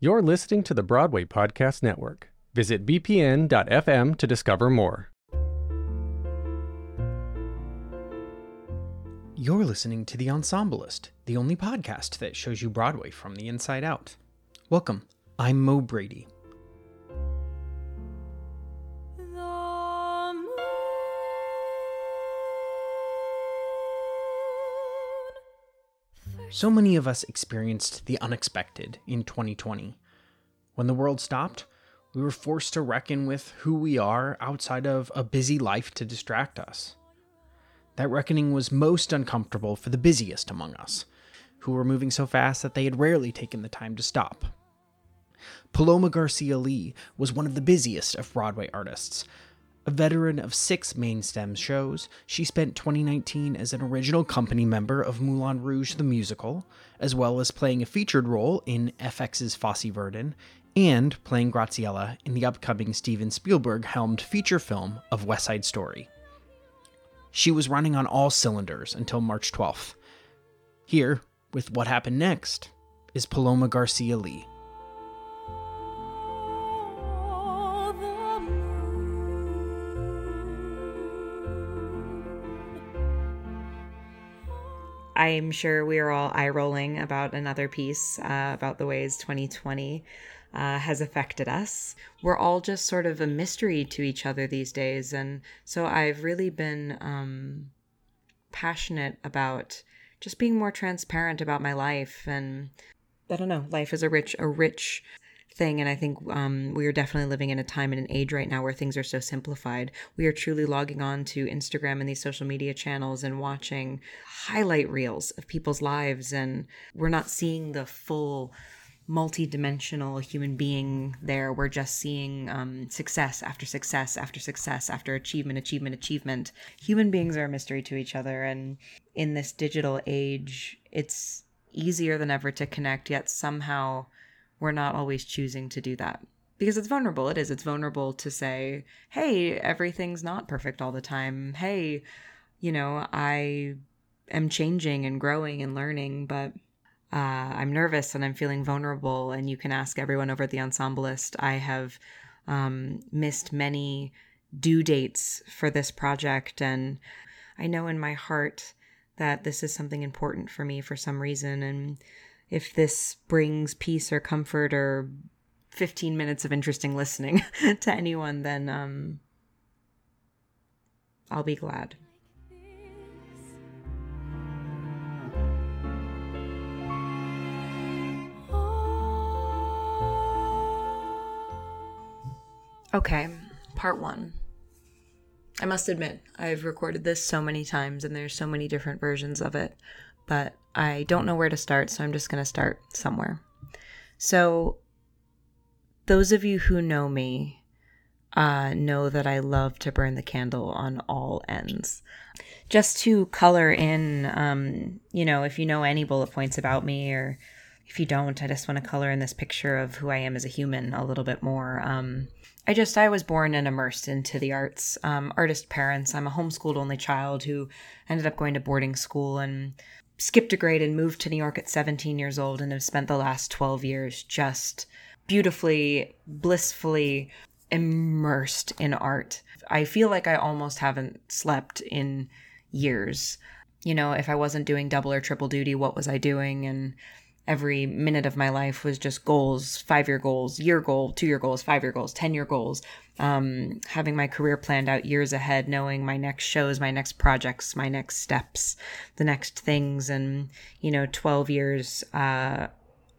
You're listening to the Broadway Podcast Network. Visit bpn.fm to discover more. You're listening to The Ensemblist, the only podcast that shows you Broadway from the inside out. Welcome. I'm Mo Brady. So many of us experienced the unexpected in 2020. When the world stopped, we were forced to reckon with who we are outside of a busy life to distract us. That reckoning was most uncomfortable for the busiest among us, who were moving so fast that they had rarely taken the time to stop. Paloma Garcia Lee was one of the busiest of Broadway artists, a veteran of six main stem shows, she spent 2019 as an original company member of Moulin Rouge the Musical, as well as playing a featured role in FX's Fosse Verdon, and playing Graziella in the upcoming Steven Spielberg helmed feature film of West Side Story. She was running on all cylinders until March 12th. Here, with What Happened Next, is Paloma Garcia Lee. I'm sure we are all eye rolling about another piece uh, about the ways 2020 uh, has affected us. We're all just sort of a mystery to each other these days. And so I've really been um, passionate about just being more transparent about my life. And I don't know, life is a rich, a rich thing. And I think um, we are definitely living in a time and an age right now where things are so simplified. We are truly logging on to Instagram and these social media channels and watching highlight reels of people's lives. And we're not seeing the full multi-dimensional human being there we're just seeing um, success after success after success after achievement achievement achievement human beings are a mystery to each other and in this digital age it's easier than ever to connect yet somehow we're not always choosing to do that because it's vulnerable. It is. It's vulnerable to say, hey, everything's not perfect all the time. Hey, you know, I am changing and growing and learning, but uh, I'm nervous and I'm feeling vulnerable. And you can ask everyone over at the Ensemblist. I have um, missed many due dates for this project. And I know in my heart that this is something important for me for some reason. And if this brings peace or comfort or 15 minutes of interesting listening to anyone, then um, I'll be glad. Okay, part one. I must admit, I've recorded this so many times and there's so many different versions of it but I don't know where to start, so I'm just going to start somewhere. So, those of you who know me uh, know that I love to burn the candle on all ends. Just to color in, um, you know, if you know any bullet points about me, or if you don't, I just want to color in this picture of who I am as a human a little bit more. Um, I just, I was born and immersed into the arts. Um, artist parents. I'm a homeschooled only child who ended up going to boarding school and skipped a grade and moved to New York at 17 years old and have spent the last 12 years just beautifully, blissfully immersed in art. I feel like I almost haven't slept in years. You know, if I wasn't doing double or triple duty, what was I doing? And every minute of my life was just goals five year goals year goal two year goals five year goals ten year goals. Um, having my career planned out years ahead knowing my next shows my next projects my next steps the next things. And you know 12 years uh,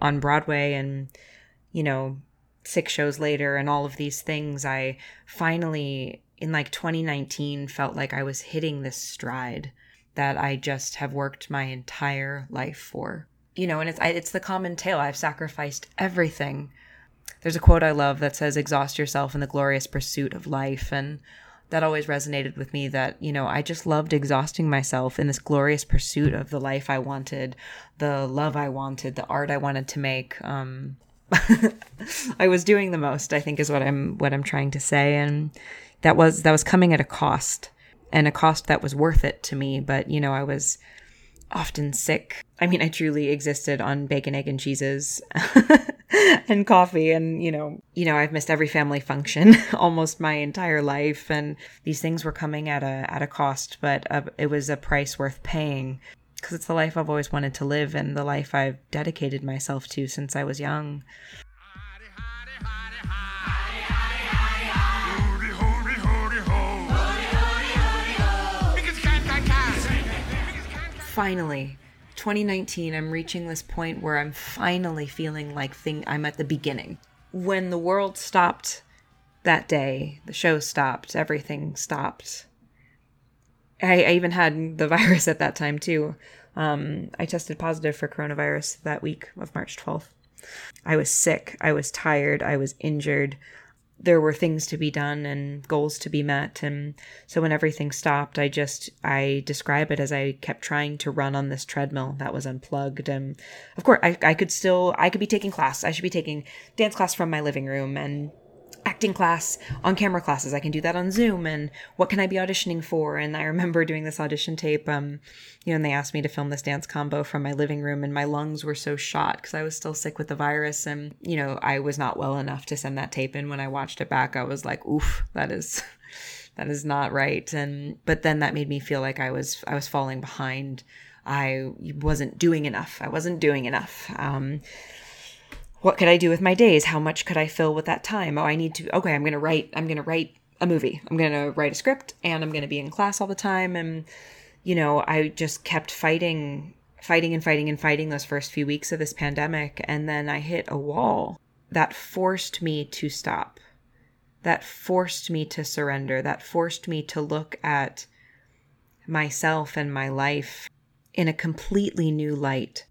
on broadway and you know six shows later and all of these things i finally in like 2019 felt like i was hitting this stride that i just have worked my entire life for you know, and it's it's the common tale. I've sacrificed everything. There's a quote I love that says, "Exhaust yourself in the glorious pursuit of life," and that always resonated with me. That you know, I just loved exhausting myself in this glorious pursuit of the life I wanted, the love I wanted, the art I wanted to make. Um, I was doing the most. I think is what I'm what I'm trying to say, and that was that was coming at a cost, and a cost that was worth it to me. But you know, I was often sick. I mean, I truly existed on bacon, egg, and cheeses and coffee. And, you know, you know, I've missed every family function almost my entire life. And these things were coming at a, at a cost, but uh, it was a price worth paying because it's the life I've always wanted to live and the life I've dedicated myself to since I was young. Finally, 2019, I'm reaching this point where I'm finally feeling like thing I'm at the beginning. When the world stopped that day, the show stopped, everything stopped. I, I even had the virus at that time too. Um, I tested positive for coronavirus that week of March 12th. I was sick. I was tired. I was injured. There were things to be done and goals to be met. And so when everything stopped, I just, I describe it as I kept trying to run on this treadmill that was unplugged. And of course, I, I could still, I could be taking class. I should be taking dance class from my living room and acting class on camera classes. I can do that on zoom and what can i be auditioning for? And i remember doing this audition tape um you know and they asked me to film this dance combo from my living room and my lungs were so shot because i was still sick with the virus and you know i was not well enough to send that tape in. When i watched it back i was like oof that is that is not right. And but then that made me feel like i was i was falling behind. I wasn't doing enough. I wasn't doing enough. Um what could I do with my days? How much could I fill with that time? Oh, I need to, okay, I'm going to write, I'm going to write a movie. I'm going to write a script and I'm going to be in class all the time. And, you know, I just kept fighting, fighting and fighting and fighting those first few weeks of this pandemic. And then I hit a wall that forced me to stop, that forced me to surrender, that forced me to look at myself and my life in a completely new light.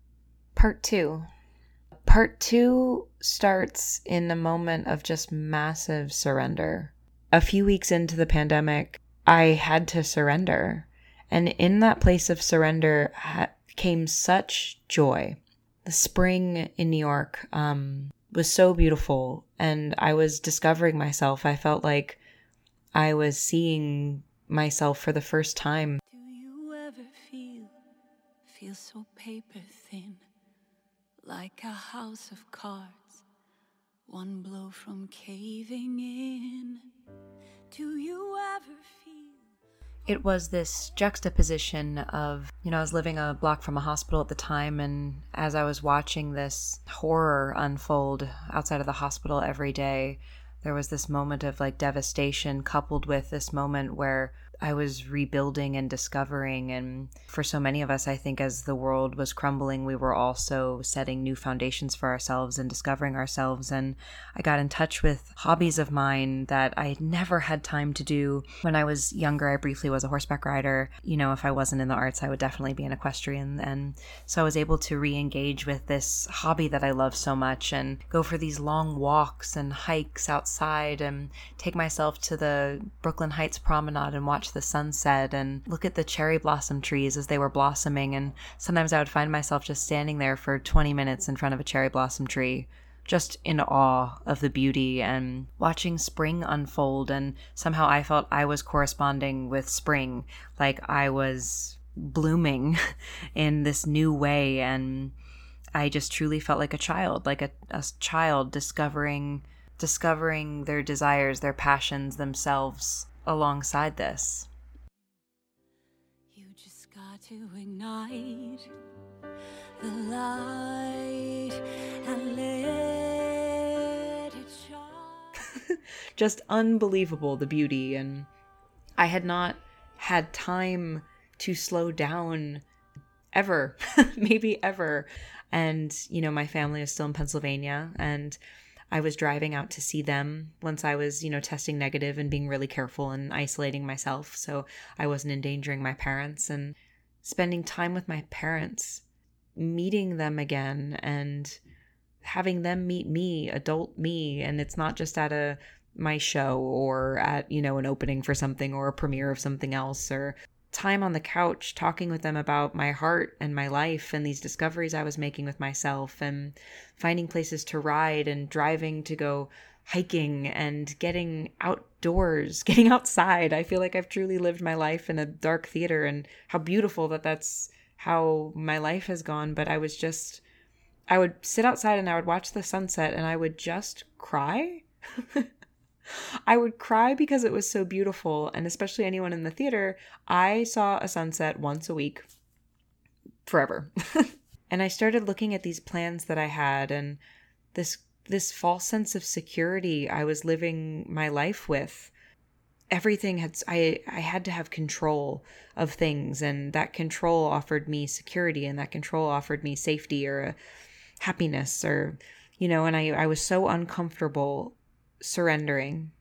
Part two Part two starts in a moment of just massive surrender. A few weeks into the pandemic, I had to surrender. And in that place of surrender ha- came such joy. The spring in New York um, was so beautiful, and I was discovering myself. I felt like I was seeing myself for the first time. Do you ever feel feel so paper thin? Like a house of cards, one blow from caving in. Do you ever feel? It was this juxtaposition of, you know, I was living a block from a hospital at the time, and as I was watching this horror unfold outside of the hospital every day, there was this moment of like devastation coupled with this moment where I was rebuilding and discovering. And for so many of us, I think as the world was crumbling, we were also setting new foundations for ourselves and discovering ourselves. And I got in touch with hobbies of mine that I never had time to do. When I was younger, I briefly was a horseback rider. You know, if I wasn't in the arts, I would definitely be an equestrian. And so I was able to re engage with this hobby that I love so much and go for these long walks and hikes outside and take myself to the Brooklyn Heights promenade and watch the sunset and look at the cherry blossom trees as they were blossoming. And sometimes I would find myself just standing there for 20 minutes in front of a cherry blossom tree, just in awe of the beauty and watching spring unfold. And somehow I felt I was corresponding with spring, like I was blooming in this new way. And I just truly felt like a child, like a, a child discovering discovering their desires, their passions themselves alongside this. You just got to ignite the light and let it shine. just unbelievable the beauty and I had not had time to slow down ever, maybe ever. And, you know, my family is still in Pennsylvania and I was driving out to see them once I was, you know, testing negative and being really careful and isolating myself. So I wasn't endangering my parents and spending time with my parents, meeting them again and having them meet me, adult me, and it's not just at a my show or at, you know, an opening for something or a premiere of something else or time on the couch talking with them about my heart and my life and these discoveries I was making with myself and finding places to ride and driving to go hiking and getting outdoors, getting outside. I feel like I've truly lived my life in a dark theater and how beautiful that that's how my life has gone, but I was just I would sit outside and I would watch the sunset and I would just cry. I would cry because it was so beautiful. And especially anyone in the theater, I saw a sunset once a week forever. and I started looking at these plans that I had and this this false sense of security I was living my life with. Everything had I I had to have control of things and that control offered me security and that control offered me safety or uh, happiness or you know and I I was so uncomfortable surrendering.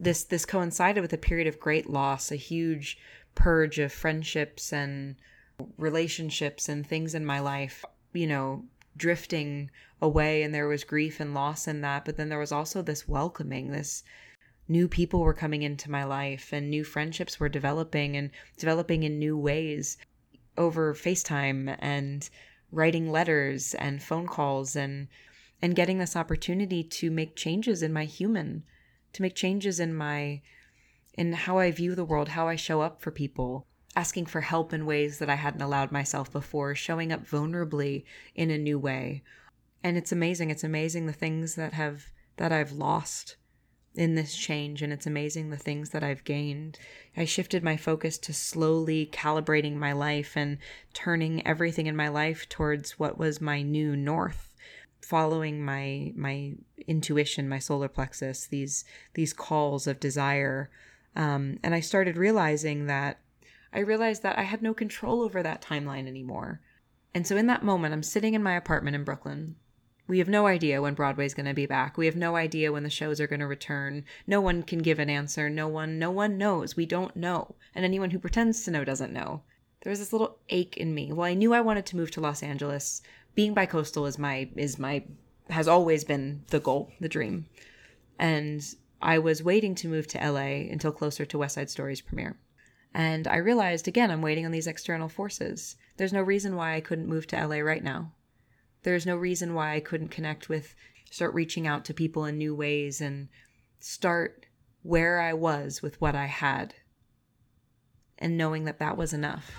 This this coincided with a period of great loss a huge purge of friendships and relationships and things in my life you know drifting away and there was grief and loss in that but then there was also this welcoming this new people were coming into my life and new friendships were developing and developing in new ways over FaceTime and writing letters and phone calls and and getting this opportunity to make changes in my human to make changes in my in how I view the world, how I show up for people, asking for help in ways that I hadn't allowed myself before, showing up vulnerably in a new way. And it's amazing. It's amazing the things that have that I've lost in this change and it's amazing the things that I've gained. I shifted my focus to slowly calibrating my life and turning everything in my life towards what was my new north, following my my intuition, my solar plexus, these these calls of desire. Um, and I started realizing that I realized that I had no control over that timeline anymore. And so in that moment, I'm sitting in my apartment in Brooklyn, we have no idea when Broadway's going to be back. We have no idea when the shows are going to return. No one can give an answer. No one no one knows. We don't know. And anyone who pretends to know doesn't know. There was this little ache in me. Well, I knew I wanted to move to Los Angeles. Being bicoastal is my is my has always been the goal, the dream. And I was waiting to move to LA until closer to West Side Story's premiere. And I realized again, I'm waiting on these external forces. There's no reason why I couldn't move to LA right now there's no reason why I couldn't connect with, start reaching out to people in new ways and start where I was with what I had and knowing that that was enough.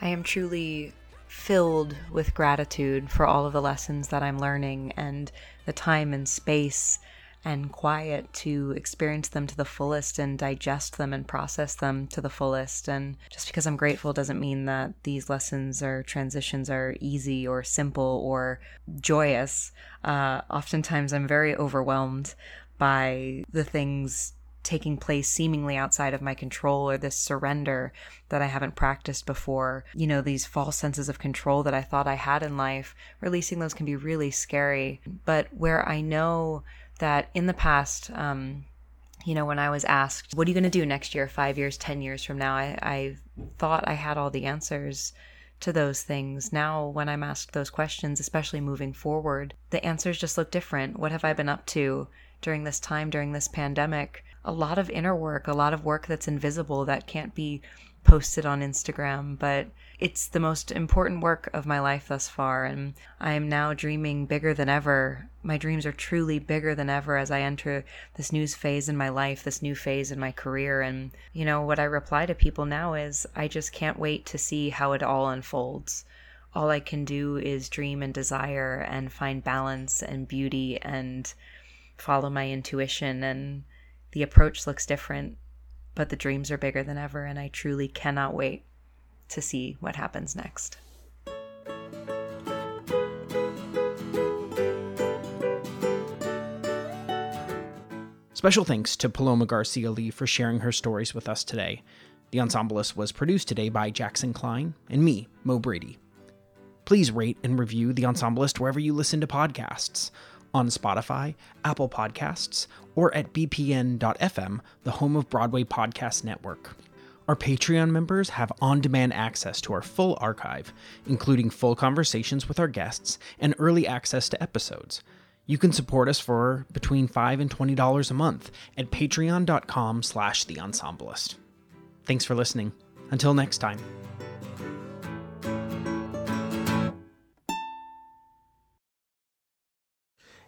I am truly filled with gratitude for all of the lessons that I'm learning and the time and space and quiet to experience them to the fullest and digest them and process them to the fullest. And just because I'm grateful doesn't mean that these lessons or transitions are easy or simple or joyous. Uh, oftentimes, I'm very overwhelmed by the things taking place seemingly outside of my control or this surrender that I haven't practiced before. You know, these false senses of control that I thought I had in life, releasing those can be really scary. But where I know that in the past, um, you know, when I was asked, what are you going to do next year, five years, 10 years from now, I, I thought I had all the answers to those things. Now, when I'm asked those questions, especially moving forward, the answers just look different. What have I been up to during this time, during this pandemic? A lot of inner work, a lot of work that's invisible that can't be posted on Instagram, but it's the most important work of my life thus far, and I am now dreaming bigger than ever. My dreams are truly bigger than ever as I enter this new phase in my life, this new phase in my career. And, you know, what I reply to people now is I just can't wait to see how it all unfolds. All I can do is dream and desire and find balance and beauty and follow my intuition. And the approach looks different, but the dreams are bigger than ever, and I truly cannot wait to see what happens next. Special thanks to Paloma Garcia Lee for sharing her stories with us today. The Ensemblist was produced today by Jackson Klein and me, Mo Brady. Please rate and review The Ensemblist wherever you listen to podcasts on Spotify, Apple Podcasts, or at bpn.fm, the home of Broadway Podcast Network. Our Patreon members have on demand access to our full archive, including full conversations with our guests and early access to episodes. You can support us for between 5 and $20 a month at patreon.com slash the. Thanks for listening. Until next time.